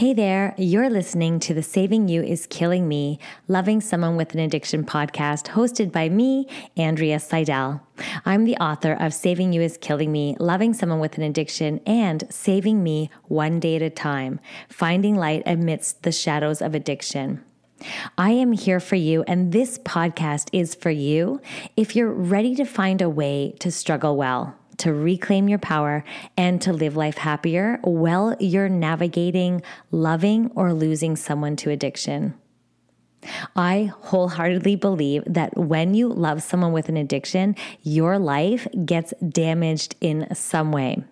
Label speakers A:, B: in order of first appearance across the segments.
A: Hey there, you're listening to the Saving You is Killing Me, Loving Someone with an Addiction podcast, hosted by me, Andrea Seydel. I'm the author of Saving You is Killing Me, Loving Someone with an Addiction, and Saving Me One Day at a Time, Finding Light Amidst the Shadows of Addiction. I am here for you, and this podcast is for you if you're ready to find a way to struggle well to reclaim your power and to live life happier while you're navigating loving or losing someone to addiction. I wholeheartedly believe that when you love someone with an addiction, your life gets damaged in some way.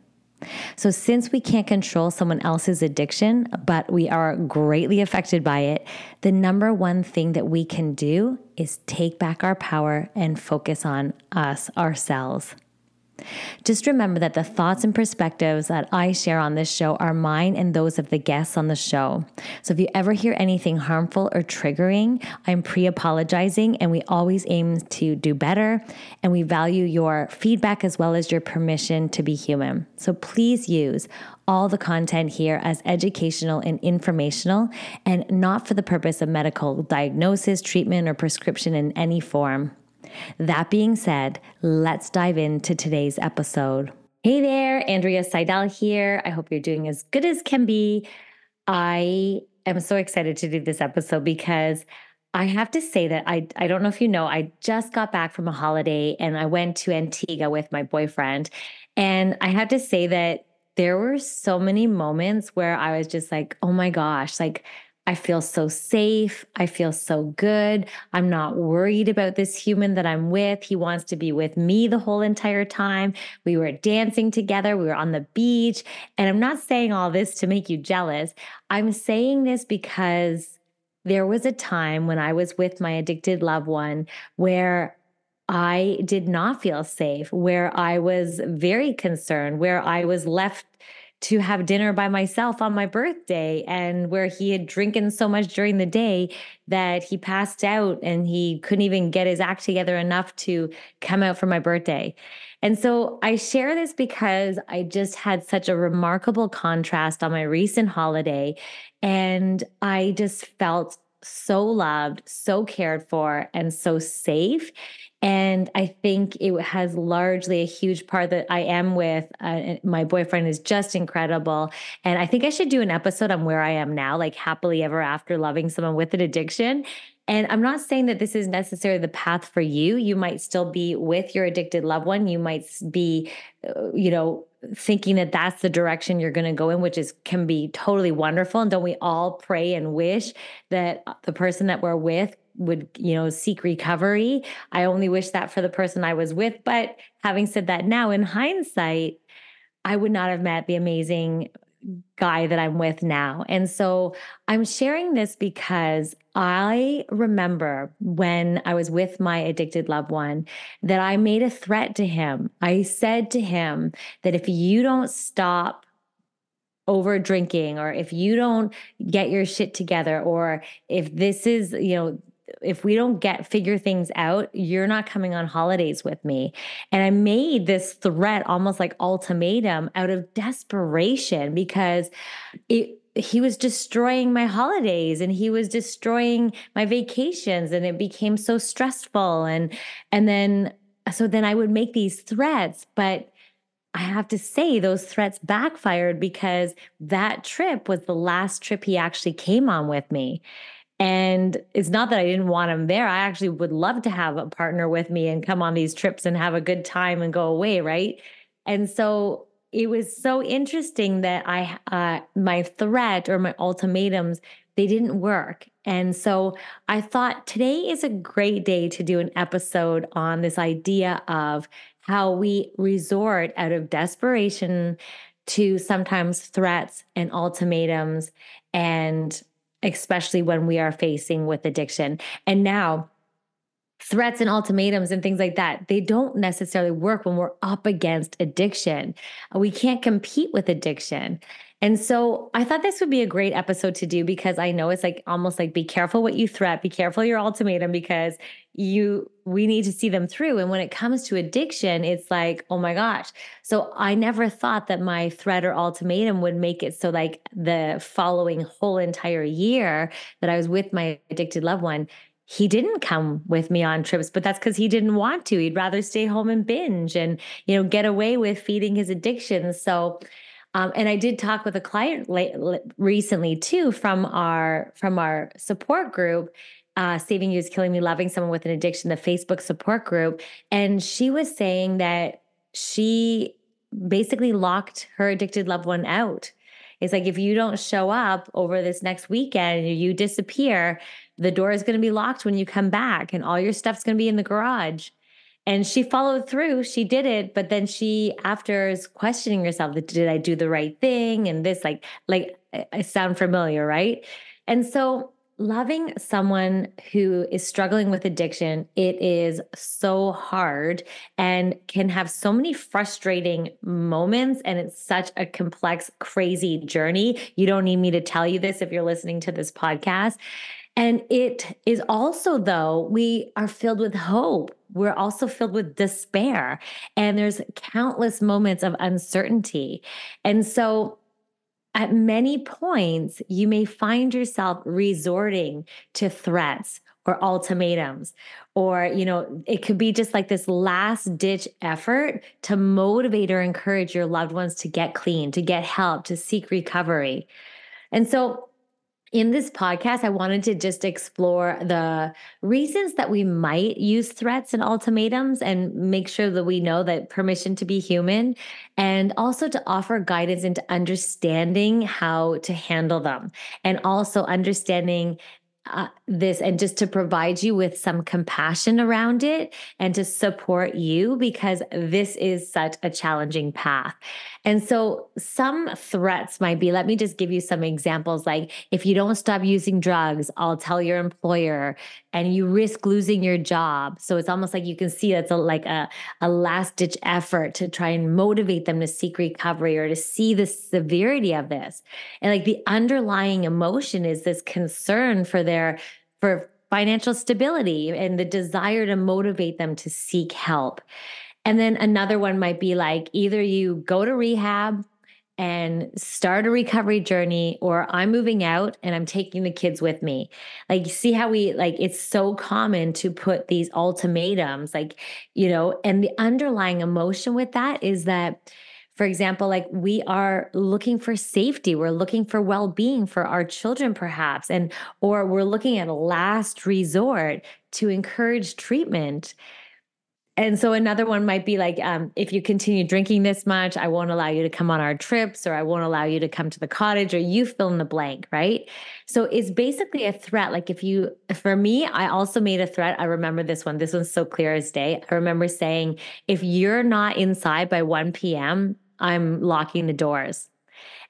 A: So, since we can't control someone else's addiction, but we are greatly affected by it, the number one thing that we can do is take back our power and focus on us, ourselves. Just remember that the thoughts and perspectives that I share on this show are mine and those of the guests on the show. So if you ever hear anything harmful or triggering, I'm pre apologizing and we always aim to do better. And we value your feedback as well as your permission to be human. So please use all the content here as educational and informational and not for the purpose of medical diagnosis, treatment, or prescription in any form. That being said, let's dive into today's episode. Hey there, Andrea Seydel here. I hope you're doing as good as can be. I am so excited to do this episode because I have to say that I I don't know if you know, I just got back from a holiday and I went to Antigua with my boyfriend. And I have to say that there were so many moments where I was just like, oh my gosh, like I feel so safe. I feel so good. I'm not worried about this human that I'm with. He wants to be with me the whole entire time. We were dancing together. We were on the beach. And I'm not saying all this to make you jealous. I'm saying this because there was a time when I was with my addicted loved one where I did not feel safe, where I was very concerned, where I was left to have dinner by myself on my birthday and where he had drinking so much during the day that he passed out and he couldn't even get his act together enough to come out for my birthday. And so I share this because I just had such a remarkable contrast on my recent holiday and I just felt so loved, so cared for, and so safe. And I think it has largely a huge part that I am with. Uh, my boyfriend is just incredible. And I think I should do an episode on where I am now, like happily ever after loving someone with an addiction. And I'm not saying that this is necessarily the path for you. You might still be with your addicted loved one. You might be, uh, you know, thinking that that's the direction you're going to go in, which is can be totally wonderful. And don't we all pray and wish that the person that we're with would you know seek recovery. I only wish that for the person i was with but having said that now in hindsight i would not have met the amazing guy that i'm with now. And so i'm sharing this because i remember when i was with my addicted loved one that i made a threat to him. I said to him that if you don't stop over drinking or if you don't get your shit together or if this is you know if we don't get figure things out, you're not coming on holidays with me. And I made this threat almost like ultimatum out of desperation because it he was destroying my holidays and he was destroying my vacations and it became so stressful and and then so then I would make these threats but I have to say those threats backfired because that trip was the last trip he actually came on with me And it's not that I didn't want him there. I actually would love to have a partner with me and come on these trips and have a good time and go away, right? And so it was so interesting that I uh, my threat or my ultimatums they didn't work. And so I thought today is a great day to do an episode on this idea of how we resort out of desperation to sometimes threats and ultimatums and especially when we are facing with addiction. And now threats and ultimatums and things like that, they don't necessarily work when we're up against addiction. Uh, we can't compete with addiction. And so I thought this would be a great episode to do because I know it's like almost like be careful what you threat, be careful your ultimatum because you we need to see them through. And when it comes to addiction, it's like, oh my gosh. So I never thought that my threat or ultimatum would make it so like the following whole entire year that I was with my addicted loved one he didn't come with me on trips, but that's because he didn't want to. He'd rather stay home and binge and, you know, get away with feeding his addictions. So um, and I did talk with a client late, recently too from our from our support group. Uh, Saving You is Killing Me, Loving Someone with an Addiction, the Facebook support group. And she was saying that she basically locked her addicted loved one out. It's like if you don't show up over this next weekend, you disappear, the door is going to be locked when you come back, and all your stuff's going to be in the garage. And she followed through. She did it, but then she, after is questioning herself, that did I do the right thing? And this, like, like I sound familiar, right? And so loving someone who is struggling with addiction it is so hard and can have so many frustrating moments and it's such a complex crazy journey you don't need me to tell you this if you're listening to this podcast and it is also, though, we are filled with hope. We're also filled with despair. And there's countless moments of uncertainty. And so, at many points, you may find yourself resorting to threats or ultimatums or you know it could be just like this last ditch effort to motivate or encourage your loved ones to get clean to get help to seek recovery. And so in this podcast, I wanted to just explore the reasons that we might use threats and ultimatums and make sure that we know that permission to be human and also to offer guidance into understanding how to handle them and also understanding uh, this and just to provide you with some compassion around it and to support you because this is such a challenging path. And so, some threats might be let me just give you some examples like, if you don't stop using drugs, I'll tell your employer and you risk losing your job. So, it's almost like you can see that's a, like a, a last ditch effort to try and motivate them to seek recovery or to see the severity of this. And like the underlying emotion is this concern for their, for financial stability and the desire to motivate them to seek help. And then another one might be like either you go to rehab and start a recovery journey or I'm moving out and I'm taking the kids with me. Like see how we like it's so common to put these ultimatums like you know and the underlying emotion with that is that for example like we are looking for safety we're looking for well-being for our children perhaps and or we're looking at a last resort to encourage treatment and so another one might be like, um, if you continue drinking this much, I won't allow you to come on our trips, or I won't allow you to come to the cottage, or you fill in the blank, right? So it's basically a threat. Like if you, for me, I also made a threat. I remember this one. This one's so clear as day. I remember saying, if you're not inside by 1 p.m., I'm locking the doors.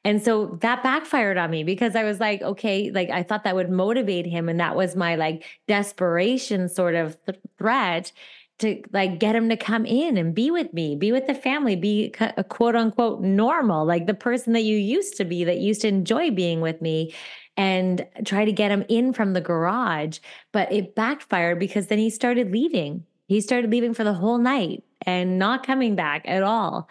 A: And so that backfired on me because I was like, okay, like I thought that would motivate him. And that was my like desperation sort of th- threat to like get him to come in and be with me, be with the family, be a quote unquote normal, like the person that you used to be that used to enjoy being with me and try to get him in from the garage. But it backfired because then he started leaving. He started leaving for the whole night and not coming back at all.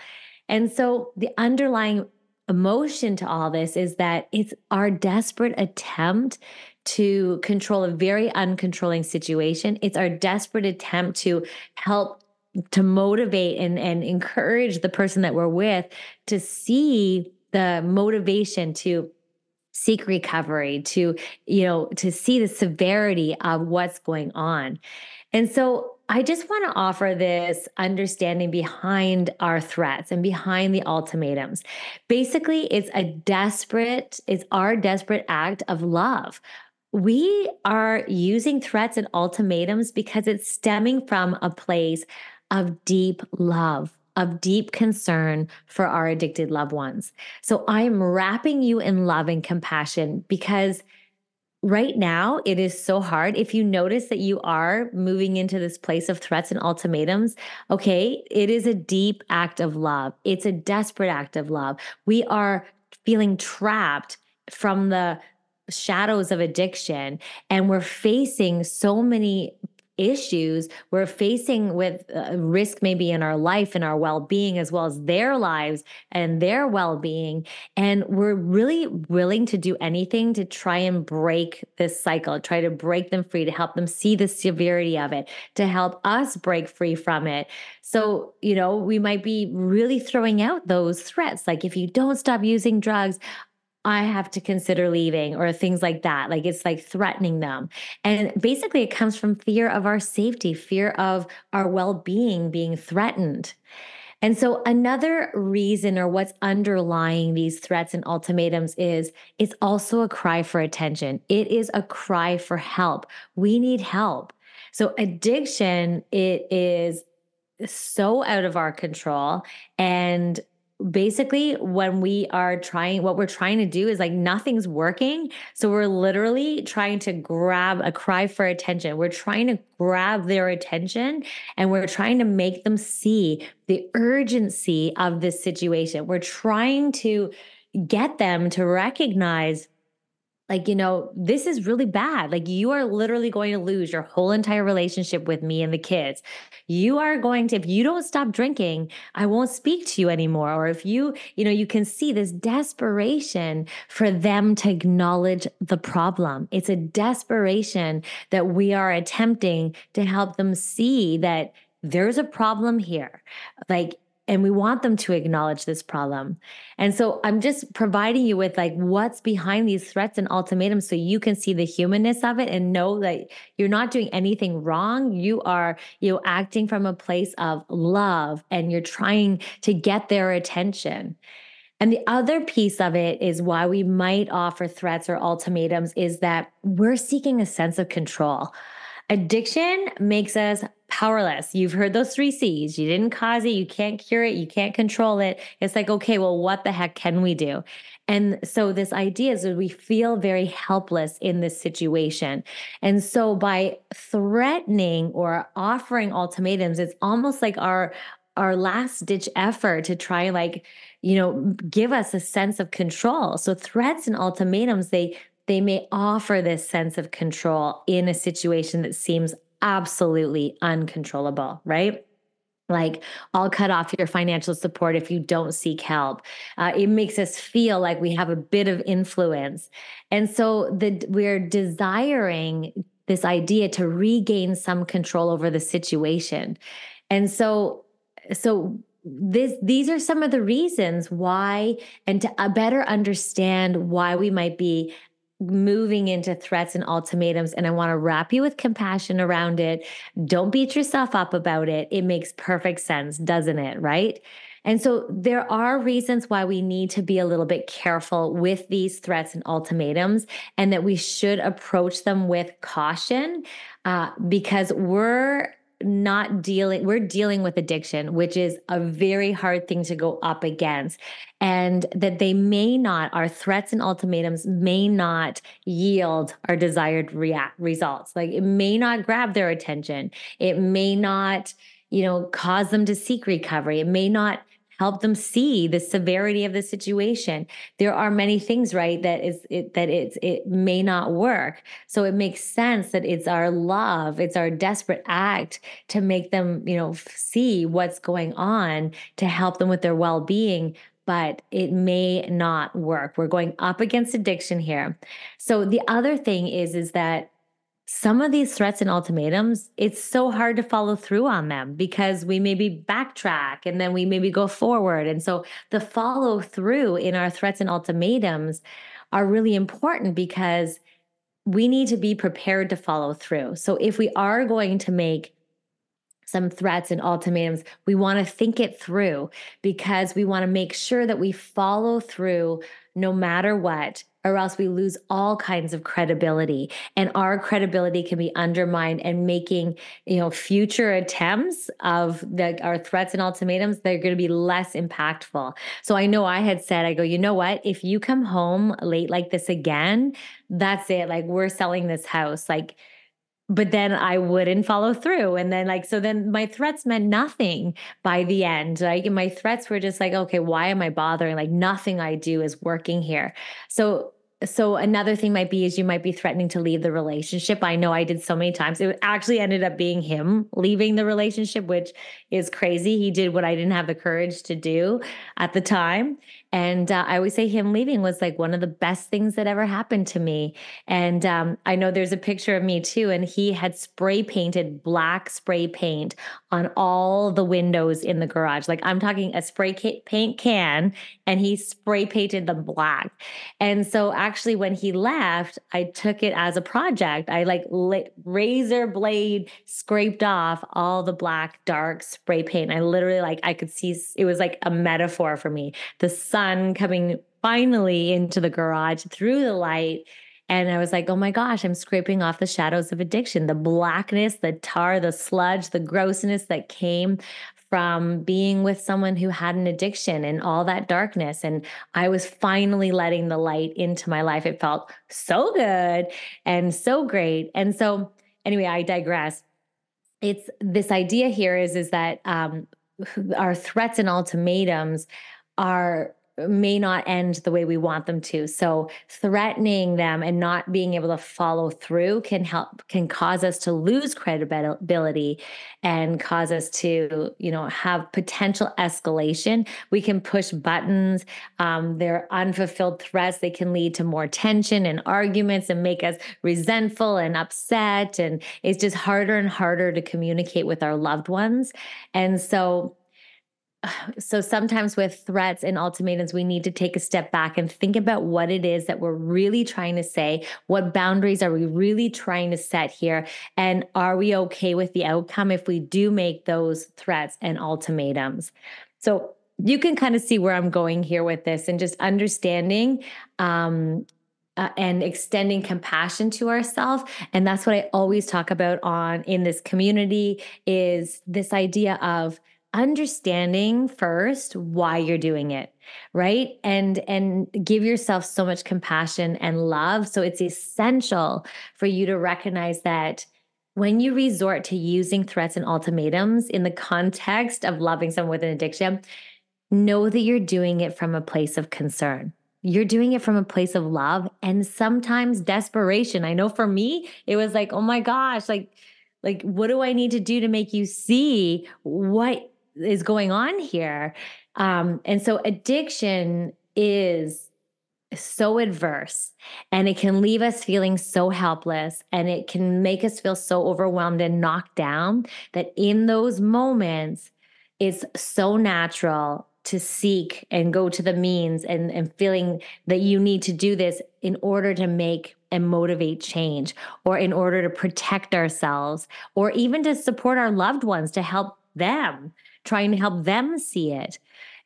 A: And so the underlying emotion to all this is that it's our desperate attempt to control a very uncontrolling situation. It's our desperate attempt to help to motivate and, and encourage the person that we're with to see the motivation to seek recovery, to, you know, to see the severity of what's going on. And so I just want to offer this understanding behind our threats and behind the ultimatums. Basically, it's a desperate, it's our desperate act of love. We are using threats and ultimatums because it's stemming from a place of deep love of deep concern for our addicted loved ones. So I'm wrapping you in love and compassion because right now it is so hard. If you notice that you are moving into this place of threats and ultimatums, okay, it is a deep act of love. It's a desperate act of love. We are feeling trapped from the shadows of addiction and we're facing so many issues. We're facing with uh, risk maybe in our life and our well-being as well as their lives and their well-being. And we're really willing to do anything to try and break this cycle try to break them free to help them see the severity of it to help us break free from it. So you know we might be really throwing out those threats like if you don't stop using drugs I have to consider leaving or things like that. Like it's like threatening them. And basically, it comes from fear of our safety, fear of our well being being threatened. And so, another reason or what's underlying these threats and ultimatums is it's also a cry for attention. It is a cry for help. We need help. So, addiction, it is so out of our control. And basically when we are trying what we're trying to do is like nothing's working. So we're literally trying to grab a cry for attention. We're trying to grab their attention and we're trying to make them see the urgency of this situation. We're trying to get them to recognize like you know this is really bad. Like you are literally going to lose your whole entire relationship with me and the kids. You are going to if you don't stop drinking i won't speak to you anymore. Or if you you know you can see this desperation for them to acknowledge the problem. It's a desperation that we are attempting to help them see that there's a problem here. Like and we want them to acknowledge this problem. And so I'm just providing you with like what's behind these threats and ultimatums so you can see the humanness of it and know that you're not doing anything wrong. You are you know acting from a place of love and you're trying to get their attention. And the other piece of it is why we might offer threats or ultimatums is that we're seeking a sense of control. Addiction makes us powerless. You've heard those three C's. You didn't cause it. You can't cure it. You can't control it. It's like, okay, well, what the heck can we do? And so this idea is that we feel very helpless in this situation. And so by threatening or offering ultimatums, it's almost like our our last ditch effort to try like you know give us a sense of control so threats and ultimatums they they may offer this sense of control in a situation that seems absolutely uncontrollable, right? Like, I'll cut off your financial support if you don't seek help. Uh, it makes us feel like we have a bit of influence. And so the, we're desiring this idea to regain some control over the situation. And so, so this these are some of the reasons why and to uh, better understand why we might be moving into threats and ultimatums and I want to wrap you with compassion around it. Don't beat yourself up about it. It makes perfect sense, doesn't it? Right? And so there are reasons why we need to be a little bit careful with these threats and ultimatums, and that we should approach them with caution uh, because we're not dealing we're dealing with addiction which is a very hard thing to go up against. And that they may not our threats and ultimatums may not yield our desired react results. Like it may not grab their attention. It may not you know cause them to seek recovery. It may not help them see the severity of the situation. There are many things right that is it, that it's it may not work. So it makes sense that it's our love it's our desperate act to make them you know see what's going on to help them with their well-being but it may not work. We're going up against addiction here. So the other thing is is that some of these threats and ultimatums, it's so hard to follow through on them because we maybe backtrack and then we maybe go forward. And so the follow through in our threats and ultimatums are really important because we need to be prepared to follow through. So if we are going to make some threats and ultimatums, we want to think it through because we want to make sure that we follow through no matter what or else we lose all kinds of credibility and our credibility can be undermined and making you know future attempts of the our threats and ultimatums they're going to be less impactful so i know i had said i go you know what if you come home late like this again that's it like we're selling this house like but then I wouldn't follow through. And then, like, so then my threats meant nothing by the end. Like, my threats were just like, okay, why am I bothering? Like, nothing I do is working here. So, so another thing might be is you might be threatening to leave the relationship. I know I did so many times. It actually ended up being him leaving the relationship, which is crazy. He did what I didn't have the courage to do at the time. And uh, I always say him leaving was like one of the best things that ever happened to me. And um, I know there's a picture of me too, and he had spray painted black spray paint on all the windows in the garage. Like I'm talking a spray paint can, and he spray painted them black. And so actually, when he left, I took it as a project. I like razor blade scraped off all the black, dark spray paint. I literally like I could see it was like a metaphor for me. The sun coming finally into the garage through the light. And I was like, oh my gosh, I'm scraping off the shadows of addiction, the blackness, the tar, the sludge, the grossness that came from being with someone who had an addiction and all that darkness. And I was finally letting the light into my life. It felt so good and so great. And so, anyway, I digress. It's this idea here is, is that um, our threats and ultimatums are may not end the way we want them to. So threatening them and not being able to follow through can help can cause us to lose credibility and cause us to, you know, have potential escalation. We can push buttons. Um, they're unfulfilled threats. They can lead to more tension and arguments and make us resentful and upset. And it's just harder and harder to communicate with our loved ones. And so so sometimes with threats and ultimatums, we need to take a step back and think about what it is that we're really trying to say. What boundaries are we really trying to set here? And are we okay with the outcome if we do make those threats and ultimatums? So you can kind of see where I'm going here with this and just understanding um, uh, and extending compassion to ourselves and that's what i always talk about on in this community is this idea of understanding first why you're doing it right? And and give yourself so much compassion and love. So it's essential for you to recognize that when you resort to using threats and ultimatums in the context of loving someone with an addiction know that you're doing it from a place of concern. You're doing it from a place of love and sometimes desperation. I know for me it was like oh my gosh like like what do i need to do to make you see what is going on here. Um, and so addiction is so adverse and it can leave us feeling so helpless and it can make us feel so overwhelmed and knocked down that in those moments, it's so natural to seek and go to the means and, and feeling that you need to do this in order to make and motivate change or in order to protect ourselves or even to support our loved ones to help them trying to help them see it.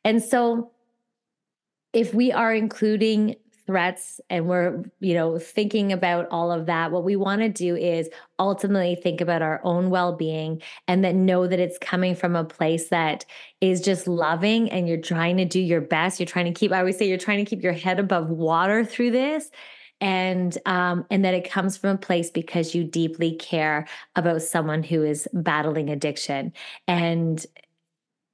A: And so if we are including threats and we're you know thinking about all of that what we want to do is ultimately think about our own well-being and then know that it's coming from a place that is just loving and you're trying to do your best. You're trying to keep i always say you're trying to keep your head above water through this. And um, and that it comes from a place because you deeply care about someone who is battling addiction. And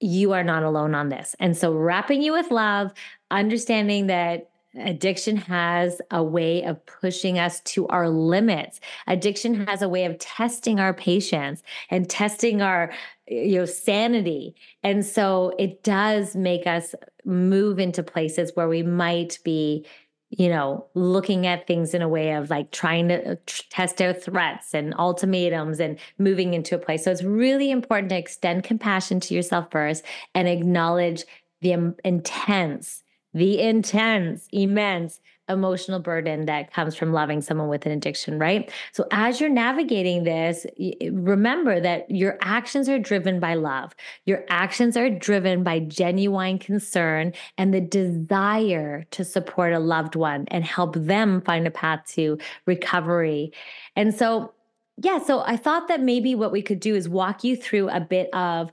A: you are not alone on this. And so, wrapping you with love, understanding that addiction has a way of pushing us to our limits. Addiction has a way of testing our patience and testing our you know sanity. And so it does make us move into places where we might be you know, looking at things in a way of like trying to uh, test out threats and ultimatums and moving into a place. So it's really important to extend compassion to yourself first and acknowledge the intense, the intense, immense emotional burden that comes from loving someone with an addiction, right? So as you're navigating this, remember that your actions are driven by love. Your actions are driven by genuine concern and the desire to support a loved one and help them find a path to recovery. And so yeah, so I thought that maybe what we could do is walk you through a bit of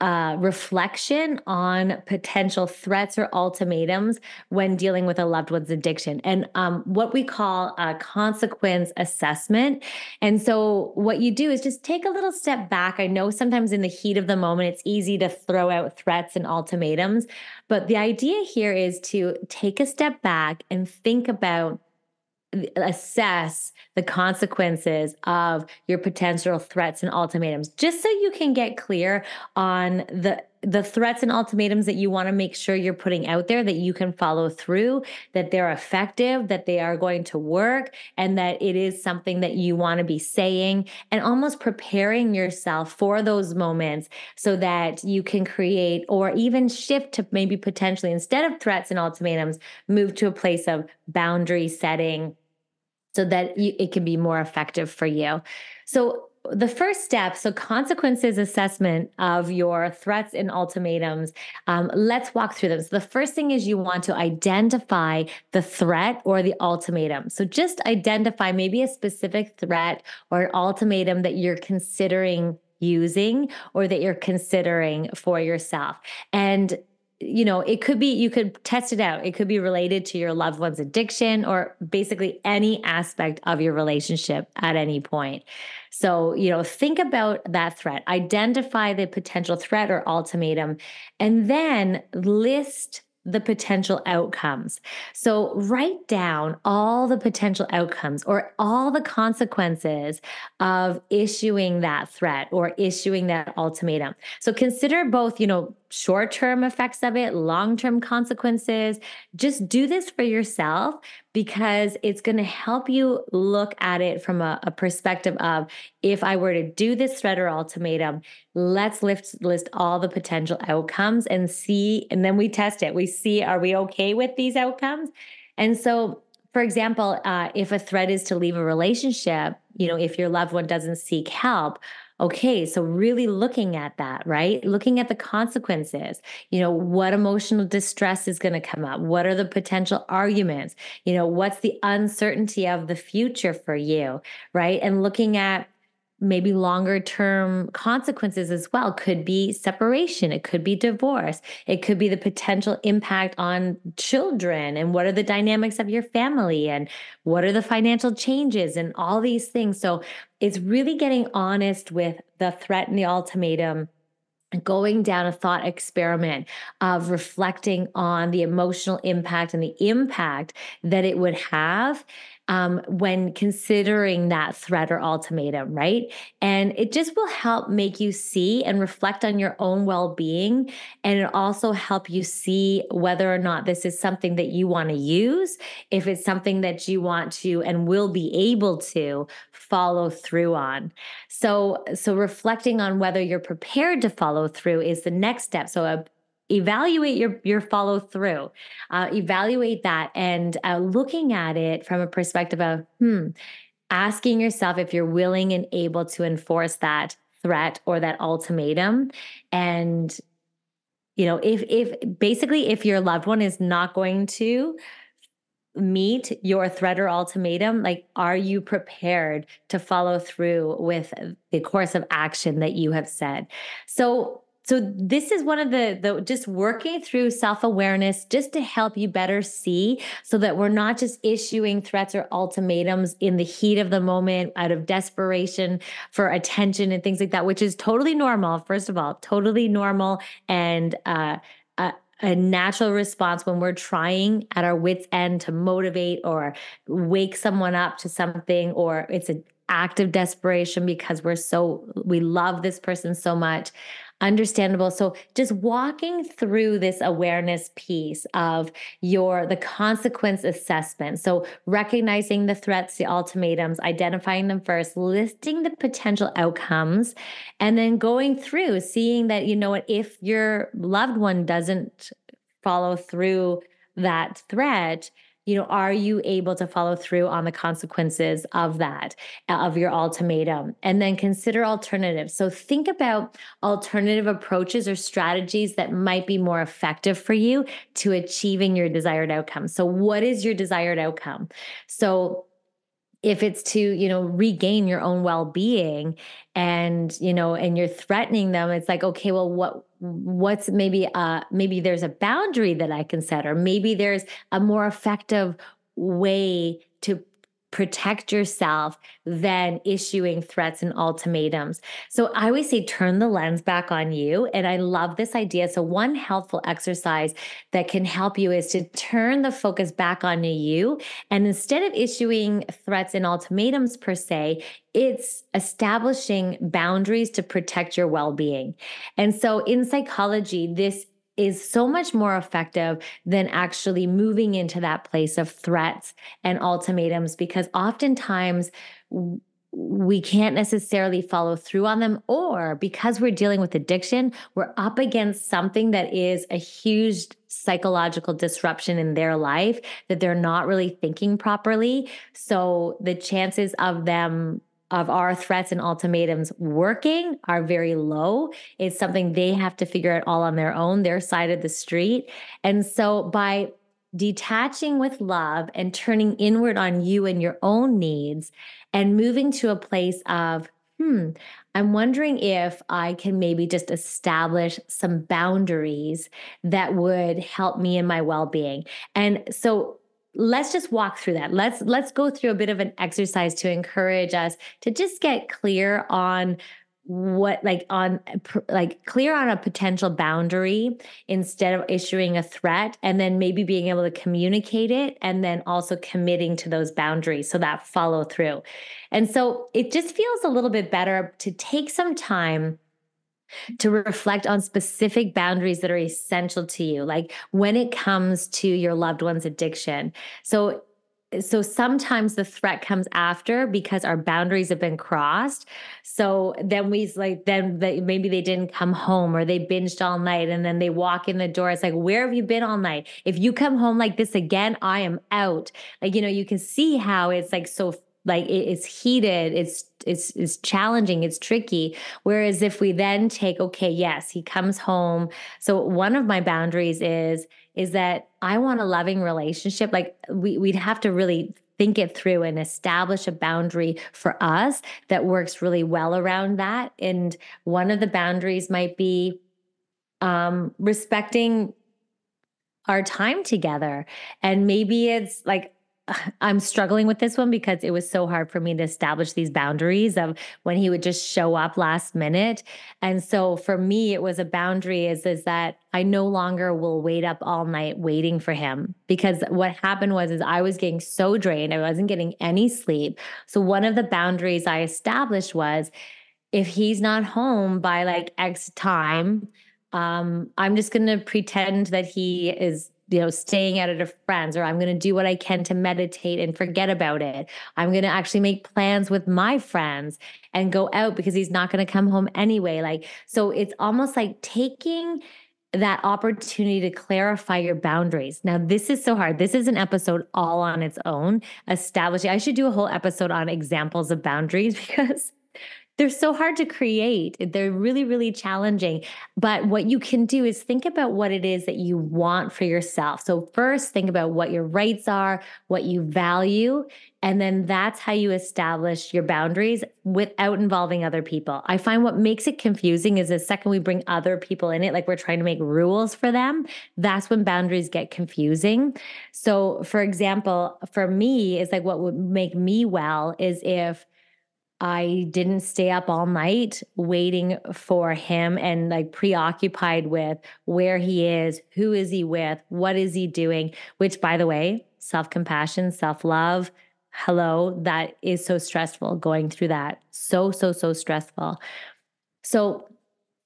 A: uh, reflection on potential threats or ultimatums when dealing with a loved one's addiction and um, what we call a consequence assessment. And so, what you do is just take a little step back. I know sometimes in the heat of the moment, it's easy to throw out threats and ultimatums, but the idea here is to take a step back and think about assess the consequences of your potential threats and ultimatums just so you can get clear on the the threats and ultimatums that you want to make sure you're putting out there that you can follow through that they're effective that they are going to work and that it is something that you want to be saying and almost preparing yourself for those moments so that you can create or even shift to maybe potentially instead of threats and ultimatums move to a place of boundary setting so that it can be more effective for you. So, the first step so consequences assessment of your threats and ultimatums um, let's walk through them. So the first thing is you want to identify the threat or the ultimatum. So just identify maybe a specific threat or ultimatum that you're considering using or that you're considering for yourself. And you know, it could be, you could test it out. It could be related to your loved one's addiction or basically any aspect of your relationship at any point. So, you know, think about that threat, identify the potential threat or ultimatum, and then list the potential outcomes. So write down all the potential outcomes or all the consequences of issuing that threat or issuing that ultimatum. So consider both, you know, short term effects of it, long term consequences. Just do this for yourself because it's going to help you look at it from a, a, perspective of if I were to do this threat or ultimatum, let's lift, list all the potential outcomes and see, and then we test it. We see, are we okay with these outcomes? And so, for example, uh, if a threat is to leave a relationship, you know, if your loved one doesn't seek help, Okay, so really looking at that, right? Looking at the consequences. You know, what emotional distress is going to come up? What are the potential arguments? You know, what's the uncertainty of the future for you, right? And looking at maybe longer term consequences as well. Could be separation it could be divorce it could be the potential impact on children and what are the dynamics of your family and what are the financial changes and all these things. So it's really getting honest with the threat and the ultimatum going down a thought experiment of reflecting on the emotional impact and the impact that it would have um, when considering that threat or ultimatum, right? And it just will help make you see and reflect on your own well being. And it also help you see whether or not this is something that you want to use, if it's something that you want to and will be able to follow through on. So, so reflecting on whether you're prepared to follow through is the next step. So, a evaluate your your follow through uh, evaluate that and uh, looking at it from a perspective of hmm asking yourself if you're willing and able to enforce that threat or that ultimatum. And you know if if basically if your loved one is not going to meet your threat or ultimatum like are you prepared to follow through with the course of action that you have said? So so this is one of the the just working through self-awareness just to help you better see so that we're not just issuing threats or ultimatums in the heat of the moment out of desperation for attention and things like that, which is totally normal. First of all, totally normal and uh, a, a natural response when we're trying at our wits end to motivate or wake someone up to something or it's an act of desperation because we're so we love this person so much understandable. So just walking through this awareness piece of your the consequence assessment. So recognizing the threats, the ultimatums, identifying them first, listing the potential outcomes, and then going through seeing that you know what if your loved one doesn't follow through that threat you know, are you able to follow through on the consequences of that, uh, of your ultimatum? And then consider alternatives. So think about alternative approaches or strategies that might be more effective for you to achieving your desired outcome. So, what is your desired outcome? So, if it's to you know regain your own well-being and you know and you're threatening them it's like okay well what what's maybe uh maybe there's a boundary that i can set or maybe there's a more effective way to protect yourself than issuing threats and ultimatums. So I always say turn the lens back on you. And I love this idea. So, one helpful exercise that can help you is to turn the focus back on you. And instead of issuing threats and ultimatums per se, it's establishing boundaries to protect your well being. And so, in psychology, this is so much more effective than actually moving into that place of threats and ultimatums because oftentimes we can't necessarily follow through on them or because we're dealing with addiction we're up against something that is a huge psychological disruption in their life that they're not really thinking properly. So the chances of them of our threats and ultimatums working are very low. It's something they have to figure out all on their own, their side of the street. And so by detaching with love and turning inward on you and your own needs and moving to a place of, hmm, I'm wondering if I can maybe just establish some boundaries that would help me in my well being. And so let's just walk through that. Let's let's go through a bit of an exercise to encourage us to just get clear on what like on like clear on a potential boundary instead of issuing a threat and then maybe being able to communicate it and then also committing to those boundaries so that follow through and so it just feels a little bit better to take some time to reflect on specific boundaries that are essential to you like when it comes to your loved one's addiction. So so sometimes the threat comes after because our boundaries have been crossed. So then we like then maybe they didn't come home or they binged all night and then they walk in the door. It's like where have you been all night? If you come home like this again i am out. Like you know you can see how it's like so like it's heated it's it's it's challenging it's tricky. Whereas if we then take okay yes he comes home. So one of my boundaries is is that i want a loving relationship. Like we, we'd have to really think it through and establish a boundary for us that works really well around that. And one of the boundaries might be um respecting our time together. And maybe it's like I'm struggling with this one because it was so hard for me to establish these boundaries of when he would just show up last minute. And so for me, it was a boundary is, is that I no longer will wait up all night waiting for him because what happened was is I was getting so drained. I wasn't getting any sleep. So one of the boundaries I established was if he's not home by like X time, um, I'm just going to pretend that he is you know, staying out of friends, or I'm going to do what I can to meditate and forget about it. I'm going to actually make plans with my friends and go out because he's not going to come home anyway. Like, so it's almost like taking that opportunity to clarify your boundaries. Now, this is so hard. This is an episode all on its own, establishing. I should do a whole episode on examples of boundaries because they're so hard to create. They're really, really challenging. But what you can do is think about what it is that you want for yourself. So, first, think about what your rights are, what you value, and then that's how you establish your boundaries without involving other people. I find what makes it confusing is the second we bring other people in it, like we're trying to make rules for them, that's when boundaries get confusing. So, for example, for me, is like what would make me well is if I didn't stay up all night waiting for him and like preoccupied with where he is, who is he with, what is he doing, which by the way, self compassion, self love, hello, that is so stressful going through that. So, so, so stressful. So,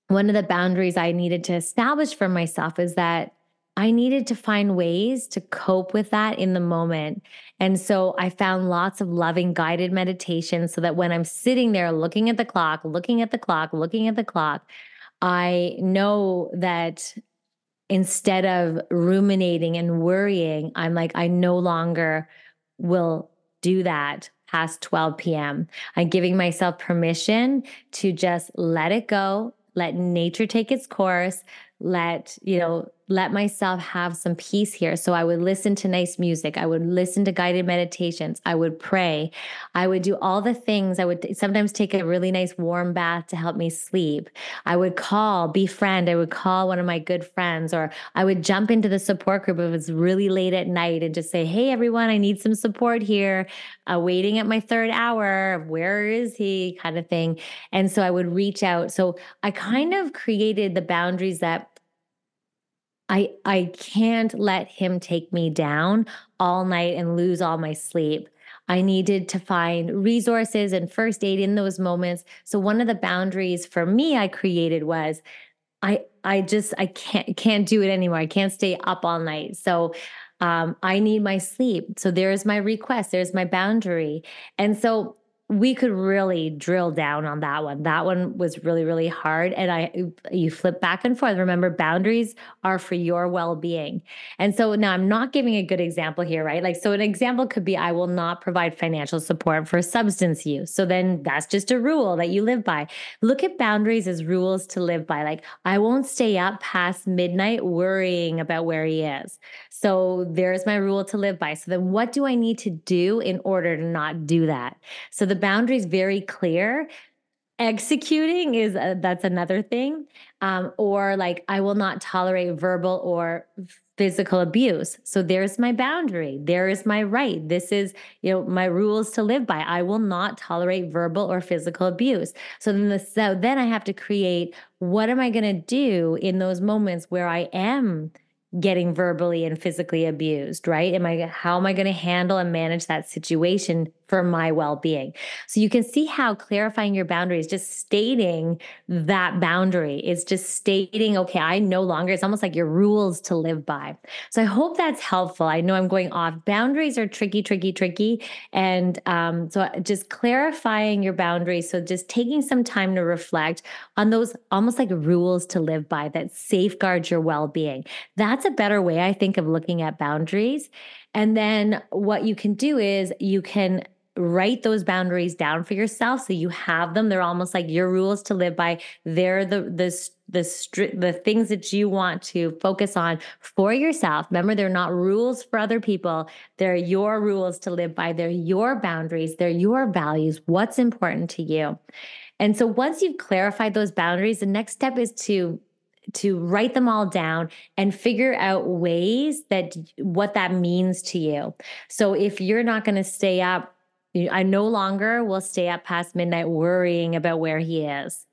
A: one of the boundaries I needed to establish for myself is that I needed to find ways to cope with that in the moment. And so I found lots of loving guided meditation so that when I'm sitting there looking at the clock, looking at the clock, looking at the clock, I know that instead of ruminating and worrying, I'm like, I no longer will do that past 12 p.m. I'm giving myself permission to just let it go, let nature take its course, let, you know, let myself have some peace here. So I would listen to nice music. I would listen to guided meditations. I would pray. I would do all the things. I would sometimes take a really nice warm bath to help me sleep. I would call, befriend. I would call one of my good friends, or I would jump into the support group if it's really late at night and just say, Hey, everyone, I need some support here. Uh, waiting at my third hour. Where is he? kind of thing. And so I would reach out. So I kind of created the boundaries that I I can't let him take me down all night and lose all my sleep. I needed to find resources and first aid in those moments. So one of the boundaries for me I created was I I just I can't can't do it anymore. I can't stay up all night. So um, I need my sleep. So there's my request. There's my boundary. And so we could really drill down on that one. That one was really, really hard. And I, you flip back and forth. Remember, boundaries are for your well being. And so now I'm not giving a good example here, right? Like, so an example could be I will not provide financial support for substance use. So then that's just a rule that you live by. Look at boundaries as rules to live by. Like, I won't stay up past midnight worrying about where he is. So there's my rule to live by. So then what do I need to do in order to not do that? So the boundary is very clear. Executing is a, that's another thing um, or like i will not tolerate verbal or physical abuse. So there's my boundary. There is my right. This is you know my rules to live by. I will not tolerate verbal or physical abuse. So then the so then i have to create what am i going to do in those moments where i am getting verbally and physically abused, right? Am I how am I going to handle and manage that situation for my well-being? So you can see how clarifying your boundaries just stating that boundary is just stating okay, I no longer it's almost like your rules to live by. So I hope that's helpful. I know I'm going off. Boundaries are tricky, tricky, tricky and um so just clarifying your boundaries so just taking some time to reflect on those almost like rules to live by that safeguard your well-being. That's that's a better way, I think, of looking at boundaries. And then what you can do is you can write those boundaries down for yourself so you have them. They're almost like your rules to live by. They're the the the stri- the things that you want to focus on for yourself. Remember they're not rules for other people. They're your rules to live by. They're your boundaries. They're your values. What's important to you? And so once you've clarified those boundaries the next step is to to write them all down and figure out ways that what that means to you. So if you're not going to stay up, I no longer will stay up past midnight worrying about where he is.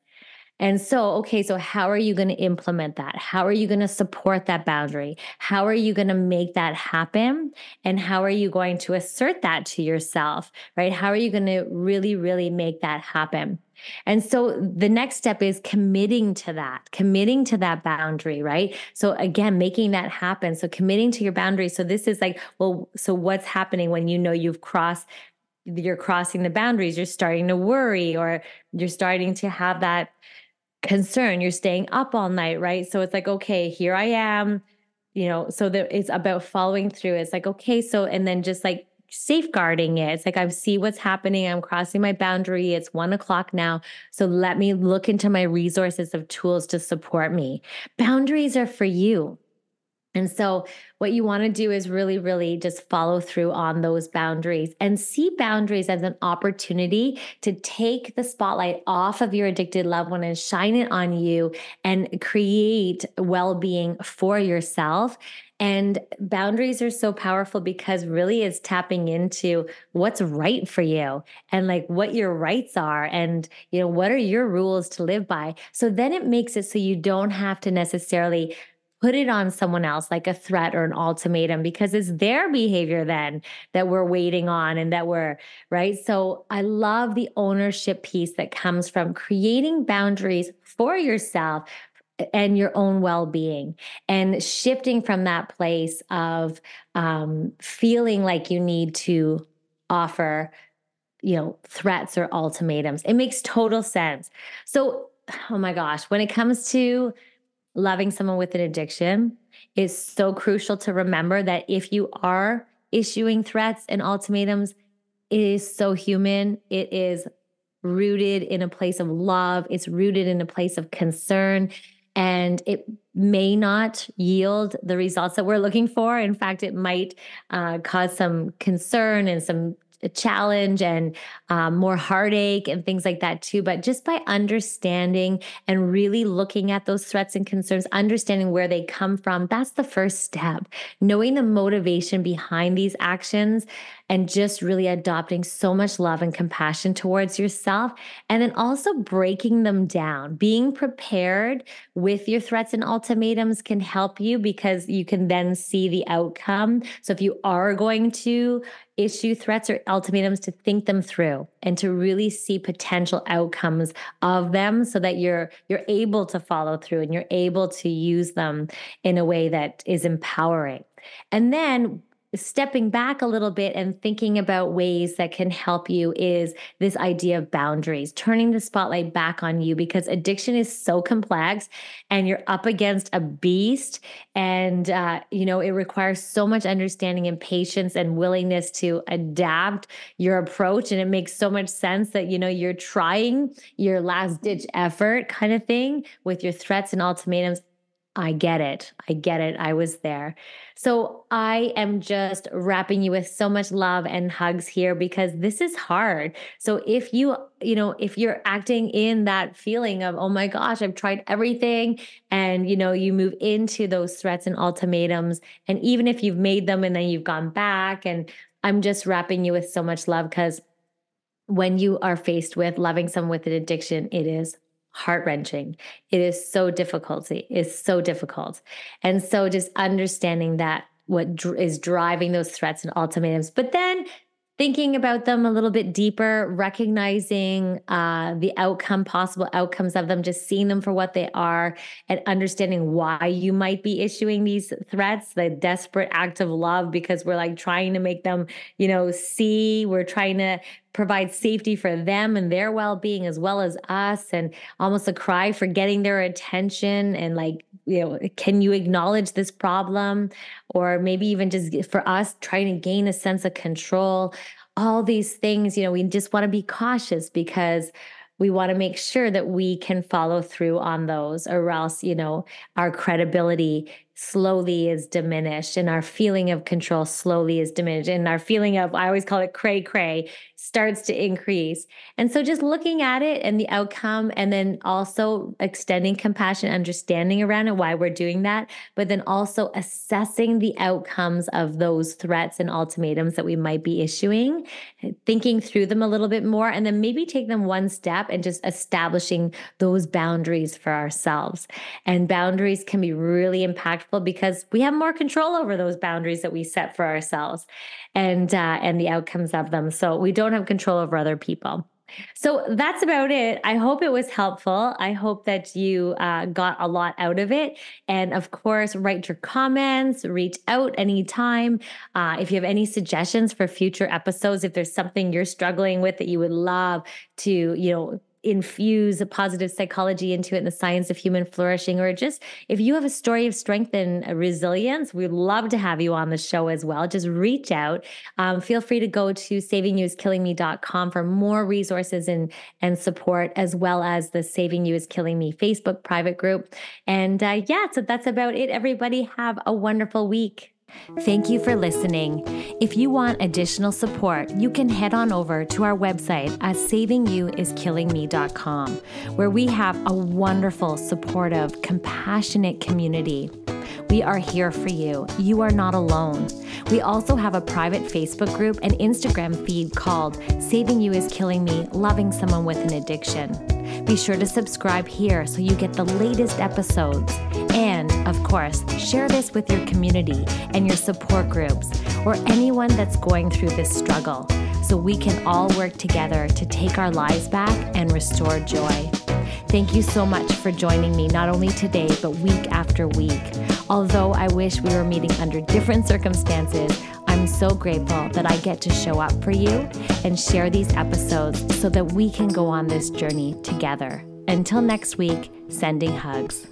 A: And so, okay, so how are you going to implement that? How are you going to support that boundary? How are you going to make that happen? And how are you going to assert that to yourself, right? How are you going to really, really make that happen? And so the next step is committing to that, committing to that boundary, right? So again, making that happen. So committing to your boundary. So this is like, well, so what's happening when you know you've crossed you're crossing the boundaries, you're starting to worry or you're starting to have that concern, you're staying up all night, right? So it's like, okay, here I am, you know, so that it's about following through. It's like, okay, so and then just like safeguarding it. It's like I see what's happening. I'm crossing my boundary. It's one o'clock now. So let me look into my resources of tools to support me. Boundaries are for you. And so, what you want to do is really, really just follow through on those boundaries and see boundaries as an opportunity to take the spotlight off of your addicted loved one and shine it on you and create well being for yourself and boundaries are so powerful because really it's tapping into what's right for you and like what your rights are and you know what are your rules to live by. So then it makes it so you don't have to necessarily put it on someone else like a threat or an ultimatum because it's their behavior then that we're waiting on and that we're right? So i love the ownership piece that comes from creating boundaries for yourself and your own well-being and shifting from that place of um, feeling like you need to offer you know threats or ultimatums. It makes total sense. So oh my gosh when it comes to loving someone with an addiction is so crucial to remember that if you are issuing threats and ultimatums, it is so human. It is rooted in a place of love, it's rooted in a place of concern, and it may not yield the results that we're looking for. In fact, it might uh, cause some concern and some challenge and um, more heartache and things like that too. But just by understanding and really looking at those threats and concerns, understanding where they come from, that's the first step. Knowing the motivation behind these actions and just really adopting so much love and compassion towards yourself. And then also breaking them down. Being prepared with your threats and ultimatums can help you because you can then see the outcome. So if you are going to issue threats or ultimatums to think them through and to really see potential outcomes of them so that you're you're able to follow through and you're able to use them in a way that is empowering. And then stepping back a little bit and thinking about ways that can help you is this idea of boundaries, turning the spotlight back on you because addiction is so complex and you're up against a beast. And, uh, you know, it requires so much understanding and patience and willingness to adapt your approach. And it makes so much sense that, you know, you're trying your last ditch effort kind of thing with your threats and ultimatums I get it. I get it. I was there. So I am just wrapping you with so much love and hugs here because this is hard. So if you, you know, if you're acting in that feeling of, oh my gosh, I've tried everything, and, you know, you move into those threats and ultimatums, and even if you've made them and then you've gone back, and I'm just wrapping you with so much love because when you are faced with loving someone with an addiction, it is heart wrenching. It is so difficult. It's so difficult. And so just understanding that what dr- is driving those threats and ultimatums, but then thinking about them a little bit deeper, recognizing uh, the outcome, possible outcomes of them, just seeing them for what they are, and understanding why you might be issuing these threats, the desperate act of love, because we're like trying to make them, you know, see, we're trying to provide safety for them and their well-being as well as us and almost a cry for getting their attention and like you know can you acknowledge this problem? Or maybe even just for us trying to gain a sense of control. All these things you know we just want to be cautious because we want to make sure that we can follow through on those or else you know our credibility slowly is diminished and our feeling of control slowly is diminished and our feeling of i always call it cray cray starts to increase. And so just looking at it and the outcome and then also extending compassion understanding around it why we're doing that but then also assessing the outcomes of those threats and ultimatums that we might be issuing thinking through them a little bit more and then maybe take them one step and just establishing those boundaries for ourselves. And boundaries can be really impactful impactful because we have more control over those boundaries that we set for ourselves and uh, and the outcomes of them. So we don't have control over other people. So that's about it. I hope it was helpful. I hope that you uh, got a lot out of it. And of course, write your comments, reach out anytime. Uh, if you have any suggestions for future episodes, if there's something you're struggling with that you would love to, you know, infuse a positive psychology into it and the science of human flourishing, or just if you have a story of strength and resilience, we'd love to have you on the show as well. Just reach out. Um, feel free to go to savingyouiskillingme.com for more resources and, and support, as well as the Saving You is Killing Me Facebook private group. And uh, yeah, so that's about it, everybody. Have a wonderful week. Thank you for listening. If you want additional support, you can head on over to our website at savingyouiskillingme.com, where we have a wonderful, supportive, compassionate community. We are here for you. You are not alone. We also have a private Facebook group and Instagram feed called Saving You is Killing Me Loving Someone with an Addiction. Be sure to subscribe here so you get the latest episodes. And, of course, share this with your community and your support groups or anyone that's going through this struggle so we can all work together to take our lives back and restore joy. Thank you so much for joining me, not only today, but week after week. Although I wish we were meeting under different circumstances, I'm so grateful that I get to show up for you and share these episodes so that we can go on this journey together. Until next week, sending hugs.